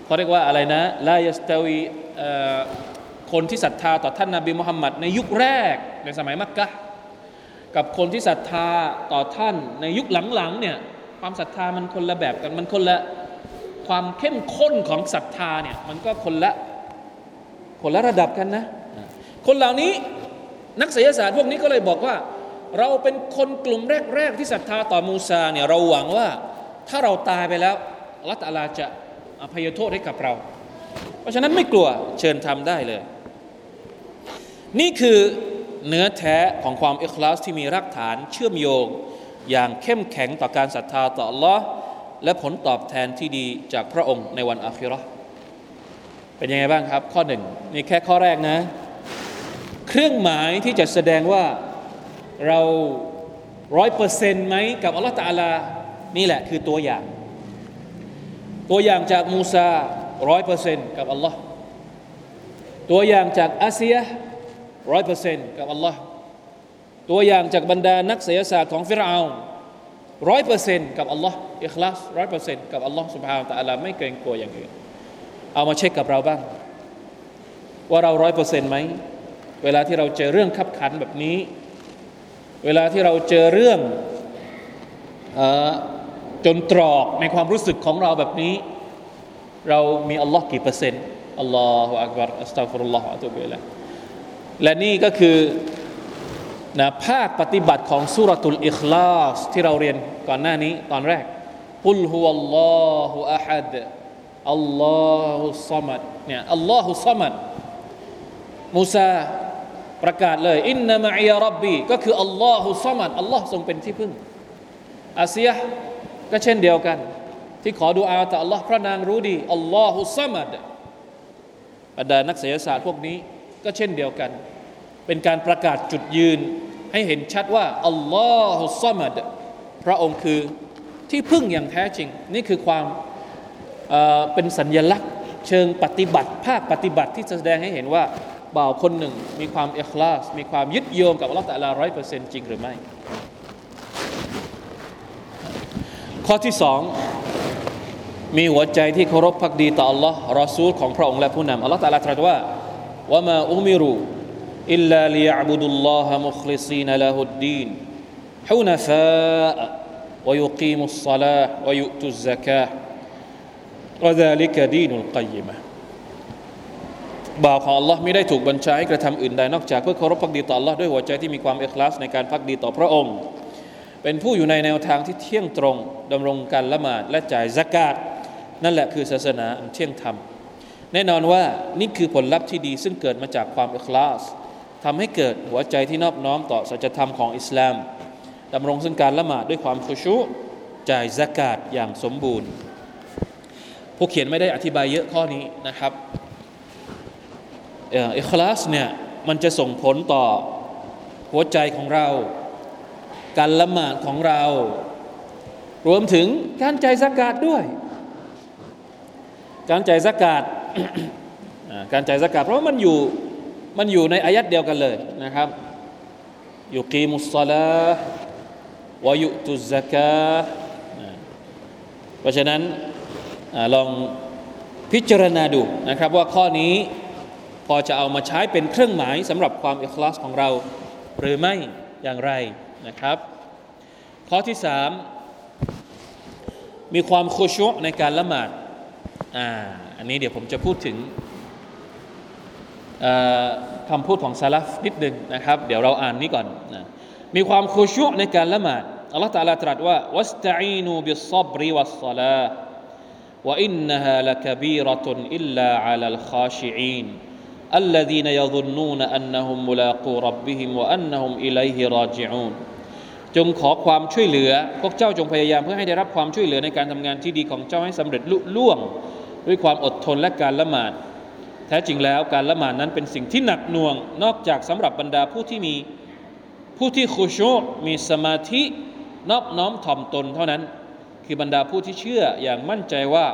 เขาเรียกว่าอะไรนะลายัสตาวีคนที่ศรัทธาต่อท่านนาบีมุฮัมมัดในยุคแรกในสมัยมักกะกับคนที่ศรัทธาต่อท่านในยุคหลังๆเนี่ยความศรัทธามันคนละแบบกันมันคนละความเข้มข้นของศรัทธาเนี่ยมันก็คนละคนละระดับกันนะ คนเหล่านี้นักศิลศาสตร์พวกนี้ก็เลยบอกว่า เราเป็นคนกลุ่มแรก ๆ ที่ศรัทธาต่อมูซาเนี่ยเราหวังว่าถ้าเราตายไปแล้วอัลลอฮฺตอาลาจะ อภัยโทษให้กับเรา เพราะฉะนั้นไม่กลัวเชิญทำได้เลย นี่คือเนื้อแท้ของความอคลาสที่มีรากฐานเชื่อมโยง อย่างเข้มแข็งต่อการศรัทธาต่อ Allah และผลตอบแทนที่ดีจากพระองค์ในวันอาคิราะห์เป็นยังไงบ้างครับ ข้อหนึ่งนี่แค่ข้อแรกนะ เครื่องหมายที่จะแสดงว่าเราร้อยเปอร์เซนต์ไหมกับอัลลอฮ์ تعالىนี่แหละคือตัวอย่าง ตัวอย่างจากมูซาร้อยเปอร์เซนต์กับอัลลอฮ์ตัวอย่างจากอาเซียร้อยเปอร์เซนต์กับอัลลอฮ์ตัวอย่างจากบรรดานักไสยศาสตร์ของฟิรเอาน์ร้อยเปอร์เซนต์กับอัลลอฮ์อิคลาศร้อยเปอร์เซนต์กับอัลลอฮ์سبحانه وتعالىไม่เกรงกลัวอย่างอื่นเอามาเช็คกับเราบ้าง ว่าเราร้อยเปอร์เซนต์ไหมเวลาที่เราเจอเรื่องคับขันแบบนี้ เวลาที่เราเจอเรื่อง จนตรอกในความรู้สึกของเราแบบนี้ เรามีอัลลอฮ์กี่เปอร์เซ็นต์الله أكبر أستغفر الله وأتوب إليهและนี่ก็คือนะภาคปฏิบัติของสุรตุลอิคลาสที่เราเรียนก่อนหน้านี้ตอนแรกกุลฮุวัลลอฮุอะฮัดอัลลอฮุซัมัดเนี่ยอัลลอฮุซัมัดมูซาประกาศเลยอินนามะอียรับบีก็คืออัลลอฮุซัมัดอัลลอฮ์ทรงเป็นที่พึ่งอาเซีย ก็เช่นเดียวกัน ที่ขอดูอาต่ออัลลอฮ์พระนางรู้ดีอัลลอฮุซัมัดบรรดานักศิลศาสตร์พวกนี้ก็เช่นเดียวกัน เป็นการประกาศจุดยืนให้เห็นชัดว่าอัลลอฮุซัมัดพระองค์คือที่พึ่งอย่างแท้จริง นี่คือความเเป็นสัญญลักษณ์ เชิงปฏิบัติ ภาคปฏิบัติที่แสดงให้เห็นว่าบ่าวคนหนึ่งมีความเอคลาสมีความยึดโยงกับอัลลอฮฺแต่ละร้อยเปอร์เซ็นต์จริงหรือไม่ ข้อที่สองมีหัวใจที่เคารพพักดีต่อ Allah รอซูลของพระองค์และผู้นำอัลลอฮฺตรัสตรัสว่าว่ามาอุมิรูอิลลาลิยะบุดุลลอฮะมุคลิซีนละฮุดดีนฮุนฟา ويقيموا الصلاة ويؤتوا الزكاة وذلك دين القيمة บ่าวของ Allah ไม่ได้ถูกบัญชาให้กระทำอื่นใดนอกจากเพื่อเคารพพักดีต่อ Allah ด้วยหัวใจที่มีความเอกลาสในการพักดีต่อพระองค์ เป็นผู้อยู่ในแนวทางที่เที่ยงตรงดำรงการละหมาดและจ่ายสกาดนั่นแหละคือศาสนาอันเที่ยงธรรม แน่นอนว่านี่คือผลลัพธ์ที่ดีซึ่งเกิดมาจากความเอกลาสทำให้เกิดหัวใจที่นอบน้อมต่อสัจธรรมของอิสลามดำรงซึ่งการละหมาดด้วยความคุชุจ่ายสกาดอย่างสมบูรณ์ ผู้เขียนไม่ได้อธิบายเยอะข้อนี้นะครับอิคลาสเนี่ยมันจะส่งผลต่อหัวใจของเรา การละหมาดของเรา รวมถึงการใจ่ายสกาดด้วย การใจ่ายสกาดการใจ่ายสกาดเพราะว่ามันอยู่มันอยู่ในอายัดเดียวกันเลยนะครับยุกีมุสซาลาวายุตุสกาเพราะฉะนั้นอลองพิจารณาดูนะครับ ว่าข้อนี้พอจะเอามาใช้เป็นเครื่องหมายสำหรับความอิคลาสของเรา หรือไม่อย่างไร นะครับ ข้อที่สาม มีความโคชุในการละหมาดอ่าอันนี้เดี๋ยวผมจะพูดถึงคำพูดของซาลฟนิดหนึ่งนะครับ เดี๋ยวเราอ่านนี้ก่อนนะมีความโคชุในการละหมาดอัลลอฮฺตาลาตรัสว่าวัสตัอีนูบิศบริวัสซลา وإنها لكبيرة إلا على الخاشعين الذين يظنون أنهم ملاقو ربهم وأنهم إليه راجعون จงขอความช่วยเหลือ พวกเจ้าจงพยายามเพื่อให้ได้รับความช่วยเหลือในการทำงานที่ดีของเจ้าให้สำเร็จลุล่วง ด้วยความอดทนและการละหมาด แท้จริงแล้วการละหมาดนั้นเป็นสิ่งที่หนักหน่วง นอกจากสำหรับบรรดาผู้ที่มีผู้ที่คุชมีสมาธินอบน้อมถ่อมตนเท่านั้น คือบรรดาผู้ที่เชื่ออย่างมั่นใจว่า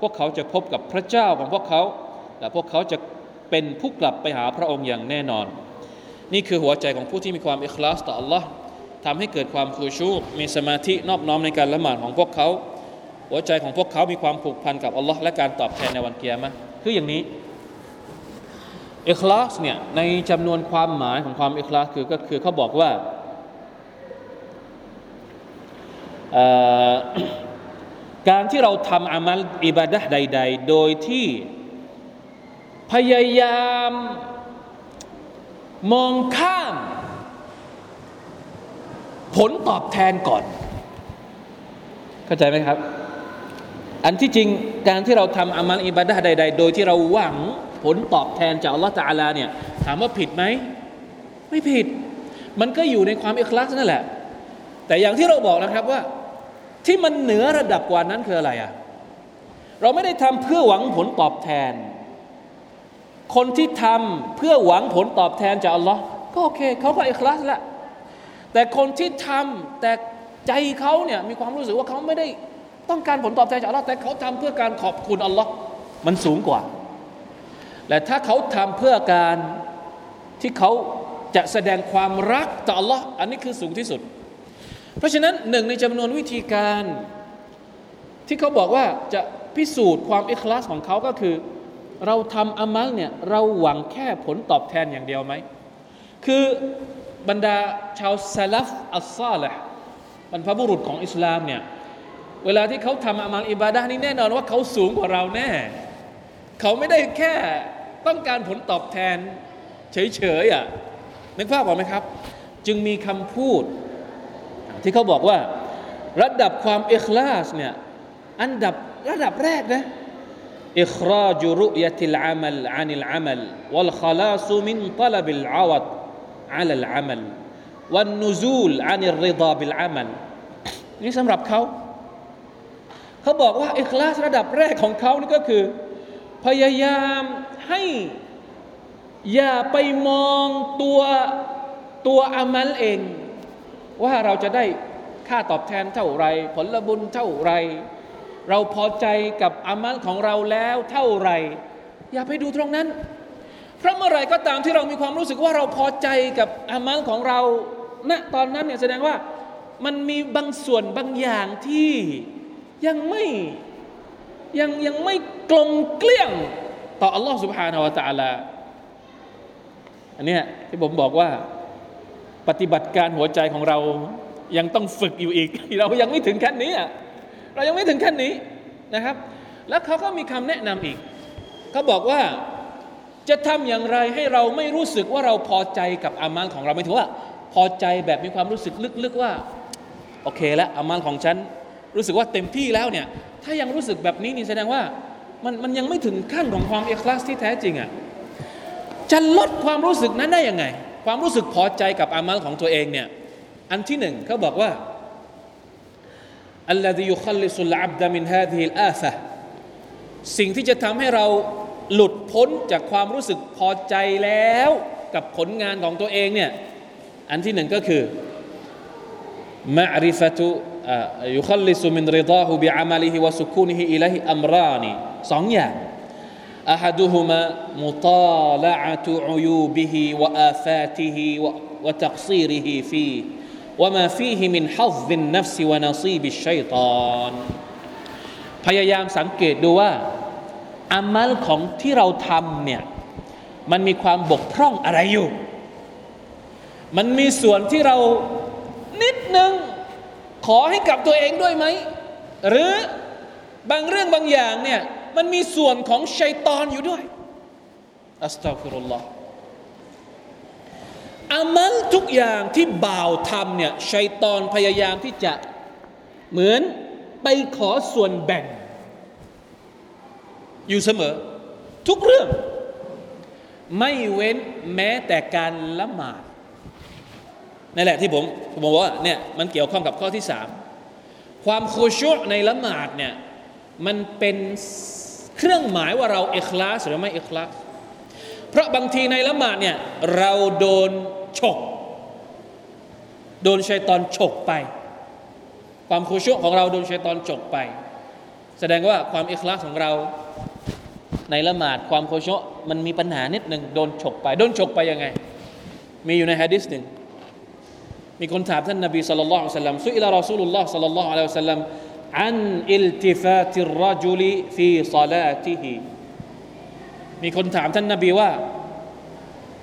พวกเขาจะพบกับพระเจ้าของพวกเขา และพวกเขาจะเป็นผู้กลับไปหาพระองค์อย่างแน่นอน นี่คือหัวใจของผู้ที่มีความอิคลาสต่อ Allah ทำให้เกิดความคูชูมีสมาธินอบน้อมในการละหมาดของพวกเขา หัวใจของพวกเขามีความผูกพันกับอัลลอฮ์และการตอบแทนในวันเกียร์มะคืออย่างนี้อิคลาสเนี่ยในจำนวนความหมายของความอิคลาสคือก็คือเขาบอกว่าการที่เราทำอามัลอิบาดะใด ๆ โดยที่พยายามมองข้าม ผลตอบแทนก่อน เข้าใจไหมครับ อันที่จริงการที่เราทำอามัลอิบาดะใด ๆ โดยที่เราหวังผลตอบแทนจากอัลลอฮฺตาลาเนี่ยถามว่าผิดไหม ไม่ผิด มันก็อยู่ในความอิคลาสนั่นแหละ แต่อย่างที่เราบอกนะครับว่า ที่มันเหนือระดับกว่านั้นคืออะไรอะเราไม่ได้ทำเพื่อหวังผลตอบแทน คนที่ทำเพื่อหวังผลตอบแทนจากอัลลอฮ์ก็โอเคเขาก็อิคลาสละ แต่คนที่ทำแต่ใจเขาเนี่ยมีความรู้สึกว่าเขาไม่ได้ต้องการผลตอบแทนจากอัลลอฮ์แต่เขาทำเพื่อการขอบคุณอัลลอฮ์มันสูงกว่า และถ้าเขาทำเพื่อการที่เขาจะแสดงความรักต่ออัลลอฮ์อันนี้คือสูงที่สุด เพราะฉะนั้นหนึ่งในจำนวนวิธีการที่เขาบอกว่าจะพิสูจน์ความอิคลาสของเขาก็คือ เราทำอามัลเนี่ยเราหวังแค่ผลตอบแทนอย่างเดียวไหม คือ บรรดาชาวซาลฟอัลซาลห์บรรพบุรุษของอิสลามเนี่ยเวลาที่เขาทำอามัลอิบาดะนี้แน่นอนว่าเขาสูงกว่าเราแน่ เขาไม่ได้แค่ต้องการผลตอบแทนเฉยๆอะนึกภาพออกไหมครับ จึงมีคำพูด ที่เขาบอกว่า ระดับความอิคลาศเนี่ยอันดับระดับแรกนะإخراج رؤية العمل عن العمل والخلاص من طلب العوض على العمل والنزول عن الرضا بالعملนี่สำหรับเขาเขาบอกว่าอิคลาสระดับแรกของเขานี่ก็คือ พยายามให้อย่าไปมองตัวตัวอามัลเอง ว่าเราจะได้ค่าตอบแทนเท่าไร ผลบุญเท่าไร เราพอใจกับอามัลของเราแล้วเท่าไร อย่าไปดูตรงนั้น เพราะเมื่อไรก็ตามที่เรามีความรู้สึกว่าเราพอใจกับอามัลของเราณนะตอนนั้นเนี่ยแสดงว่ามันมีบางส่วนบางอย่างที่ยังไม่ยังยังไม่กลมเกลี้ยงต่ออัลลอฮ์ سبحانه และ تعالى อันนี้ที่ผมบอกว่าปฏิบัติการหัวใจของเรายังต้องฝึกอยู่อีก เรายังไม่ถึงขั้นนี้เรายังไม่ถึงขั้นนี้นะครับ แล้วเขาก็มีคำแนะนำอีกเขาบอกว่า จะทำอย่างไรให้เราไม่รู้สึกว่าเราพอใจกับอามัลของเราไม่ถือว่า พอใจแบบมีความรู้สึกลึกๆว่าโอเคแล้วอามัลของฉันรู้สึกว่าเต็มที่แล้วเนี่ยถ้ายังรู้สึกแบบนี้นี่แสดงว่ามันมันยังไม่ถึงขั้นของความอิคลาศที่แท้จริงอะ่ะจะลดความรู้สึกนั้นได้ยังไง ความรู้สึกพอใจกับอามัลของตัวเองเนี่ยอันที่หนึ่งเขาบอกว่าالذي يخلص العبد من هذه الآفةสิ่งที่จะทำให้เรา หลุดพ้นจากความรู้สึกพอใจแล้วกับผลงานของตัวเองเนี่ยอันที่หนึ่งก็คือมะริฟะตุยุคัลลิสุมินริดาหูบิอามัลิฮิวะสุคูนิฮิอิลัฮิอัมรานีสองอย่าง أحدهما مطالعة عيوبه وآفاته وتقصيره فيه وما فيه من حظ النفس ونصيب الشيطان พยายามสังเกตดูว่า อามัลของที่เราทำเนี่ยมันมีความบกพร่องอะไรอยู่ มันมีส่วนที่เรานิดนึงขอให้กับตัวเองด้วยไหม หรือบางเรื่องบางอย่างเนี่ยมันมีส่วนของชัยตอนอยู่ด้วยอัสตัฟิรุลลอฮ์อามัลทุกอย่างที่บ่าวทำเนี่ยชัยตอนพยายามที่จะเหมือนไปขอส่วนแบ่ง อยู่เสมอ ทุกเรื่อง ไม่เว้นแม้แต่การละหมาดนั่นแหละที่ผมผมบอกว่าเนี่ยมันเกี่ยวข้องกับข้อที่สามความโคชุในละหมาดเนี่ยมันเป็นเครื่องหมายว่าเราเอกลาสหรือไม่เอกลาสเพราะบางทีในละหมาดเนี่ยเราโดนฉก โดนชัยตอนฉกไป ความคุชูอ์ของเราโดนชัยตอนฉกไป แสดงว่าความอิคลาศของเรา ในละหมาดความคุชูอ์มันมีปัญหานิดหนึ่งโดนฉกไป โดนฉกไปยังไง มีอยู่ในฮะดิษหนึ่งมีคนถามท่านนบีصلى الله عليه وسلم سئل رسول الله صلى الله عليه وسلم عن التفات الرجل في صلاتهมีคนถามท่านนบีว่า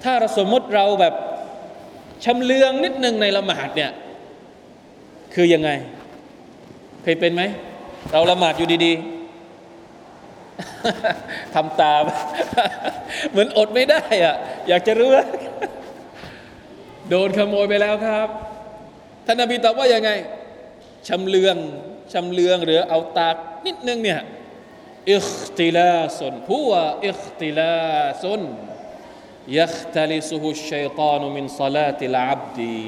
ถ้าเราสมมติเราแบบชำเลืองนิดหนึ่งในละหมาดเนี่ยคือยังไง เคยเป็นไหม เราละหมาดอยู่ดีๆ ทำตาม เหมือนอดไม่ได้อะอยากจะรู้ว่าโดนขโมยไปแล้วครับ ท่านนบีตอบว่ายังไงชำเลืองชำเลืองหรือเอาตากนิดนึงเนี่ยอิคติลาซุนหัวอิคติลาซุนยัคตลิซุฮุชัยตานุมินซาลาติลอับดี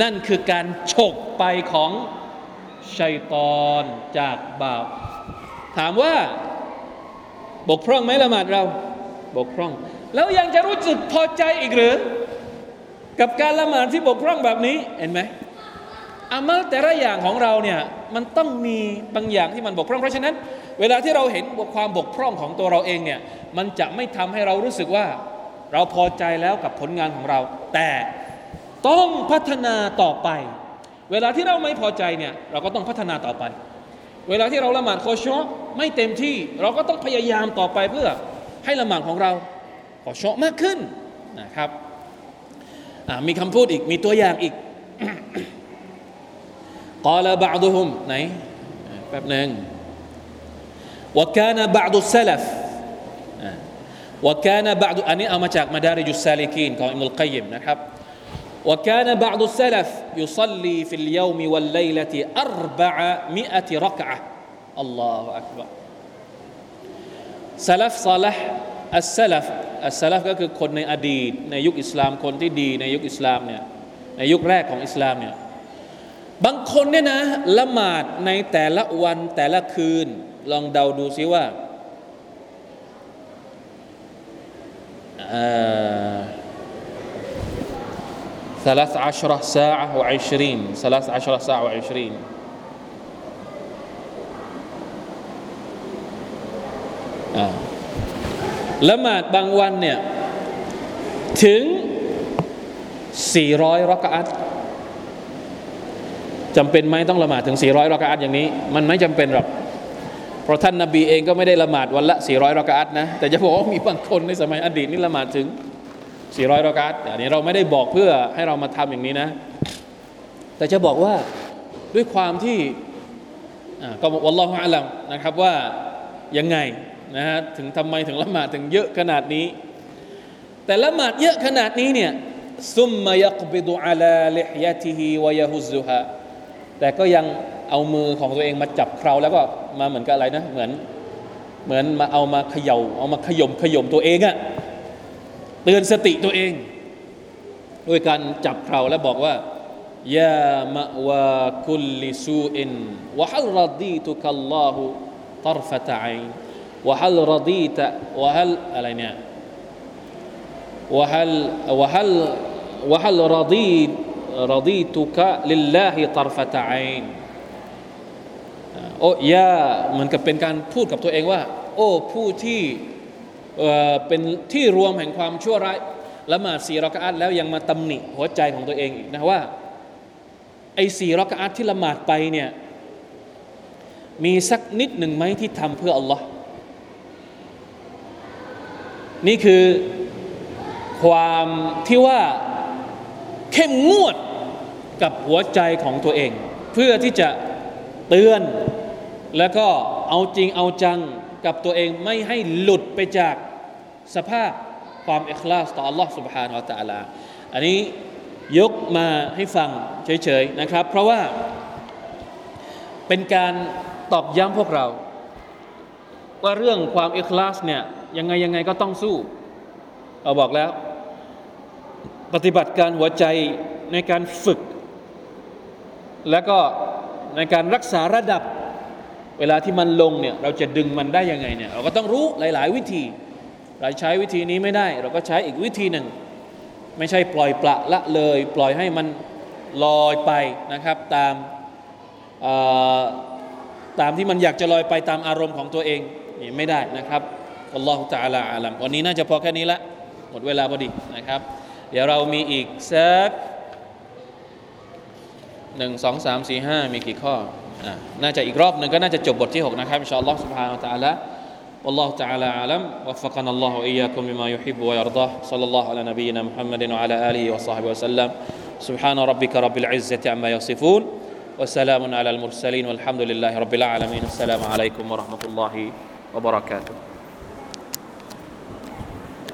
นั่นคือการฉกไปของชัยตอนจากบาวถามว่า บกพร่องไหมละหมาดเรา บกพร่อง แล้วยังจะรู้สึกพอใจอีกหรือ กับการละหมาดที่บกพร่องแบบนี้เห็นไหมอามัลแต่ละอย่างของเราเนี่ยมันต้องมีบางอย่างที่มันบกพร่อง เพราะฉะนั้น เวลาที่เราเห็นความบกพร่องของตัวเราเองเนี่ยมันจะไม่ทำให้เรารู้สึกว่าเราพอใจแล้วกับผลงานของเรา แต่ต้องพัฒนาต่อไป เวลาที่เราไม่พอใจเนี่ยเราก็ต้องพัฒนาต่อไป เวลาที่เราละหมาดโคชอไม่เต็มที่ เราก็ต้องพยายามต่อไปเพื่อให้ละหมาดของเราขอชอมากขึ้นนะครับมีคำพูดอีกมีตัวอย่างอีกกล่าวบางดุมไหนแป๊บหนึ่ง وكان بعض السلف وكان بعض อันนี้เอามาจากมาดาริจุสซาลิกีนของอิมุลกัยมนะครับ وكان بعض السلف يصلي في اليوم والليلة أربعمائة ركعة الله أكبر سلف صالح السلف อัสลฟก็คือคนในอดีตในยุคอิสลามคนที่ดีในยุคอิสลามเนี่ยในยุคแรกของอิสลามเนี่ยบางคนเนี่ยนะละหมาดในแต่ละวันแต่ละคืน ลองเดาดูซิว่า สลัสอัชรสาะวะอิชรีนสลัสอัชรสาะวะอิชรีนอ่าละหมาดบางวันเนี่ยถึง 400รักอัตจำเป็นไหมต้องละหมาดถึง 400รักอัตอย่างนี้ มันไม่จำเป็นหรอกเพราะท่านนาบีเองก็ไม่ได้ละหมาดวันละ 400รักอัตนะแต่จะบอกว่ามีบางคนในสมัยอดีตนี่ละหมาดถึง 400รักอัตอันนี้เราไม่ได้บอกเพื่อให้เรามาทำอย่างนี้นะ แต่จะบอกว่าด้วยความที่ก็อวัลลอฮฺอัลลัมนะครับว่ายังไงนะฮะถึงทำไมถึงละหมาดถึงเยอะขนาดนี้ แต่ละหมาดเยอะขนาดนี้เนี่ยซุมมายักบิดุอาลาลิฮยาติฮีวายฮุซุฮะแต่ก็ยังเอามือของตัวเองมาจับเคราแล้วก็มาเหมือนกับอะไรนะ เหมือนเหมือนมาเอามาเขยา่าเอามาขยมขยมตัวเองอะ ตือนสติตัวเอง ด้วยการจับเคราแล้วบอกว่ายามะวาคุลลิซูอินวะฮัลรดีตุกัลลอฮุตรฟะตะไอวะฮัลรดีตะวะฮัลอะไรเนี่ยวะฮัลวะฮัลวะฮัลรดีรดีตุกะลิลลาฮิตรฟะตะไอนโอ้ยาเหมือนกับเป็นการพูดกับตัวเองว่า โอ้ผู้ที่ เป็นที่รวมแห่งความชั่วร้ายละหมาดสี่รักอัตแล้วยังมาตำหนิหัวใจของตัวเองอีกนะว่าไอ้สี่รักอัตที่ละหมาดไปเนี่ยมีสักนิดหนึ่งไหมที่ทำเพื่ออัลลอฮ์นี่คือความที่ว่าเข้มงวดกับหัวใจของตัวเอง เพื่อที่จะเตือน แล้วก็เอาจริงเอาจังกับตัวเองไม่ให้หลุดไปจาก สภาพความอิคลาสต่อ Allah سبحانه และ تعالى อันนี้ยกมาให้ฟังเฉยๆนะครับ เพราะว่าเป็นการตอกย้ำพวกเรา ว่าเรื่องความอิคลาสเนี่ยยังไงยังไงก็ต้องสู้เราบอกแล้ว ปฏิบัติการหัวใจในการฝึก แล้วก็ในการรักษาระดับ เวลาที่มันลงเนี่ยเราจะดึงมันได้ยังไงเนี่ยเราก็ต้องรู้หลาย ๆ วิธี เราใช้วิธีนี้ไม่ได้ เราก็ใช้อีกวิธีหนึ่ง ไม่ใช่ปล่อยปละละเลย ปล่อยให้มันลอยไปนะครับ ตามตามที่มันอยากจะลอยไปตามอารมณ์ของตัวเองนี่ไม่ได้นะครับอัลลอฮฺตาลาอาลัมวันนี้น่าจะพอแค่นี้ละหมดเวลาพอดีนะครับ เดี๋ยวเรามีอีกสักหนึ่งสองสามสี่ห้ามีกี่ข้อ น่าจะอีกรอบหนึ่งก็น่าจะจบบทที่ 6 นะครับอินชาอัลลอฮฺสุบฮานาอัลลอฮฺ والله تعالى أعلم. وفقنا الله وإياكم لما يحب ويرضاه. صلى الله على نبينا محمد وعلى آله وصحبه وسلم. سبحان ربك رب العزة عما يصفون. وسلام على المرسلين والحمد لله رب العالمين. السلام عليكم ورحمة الله وبركاته.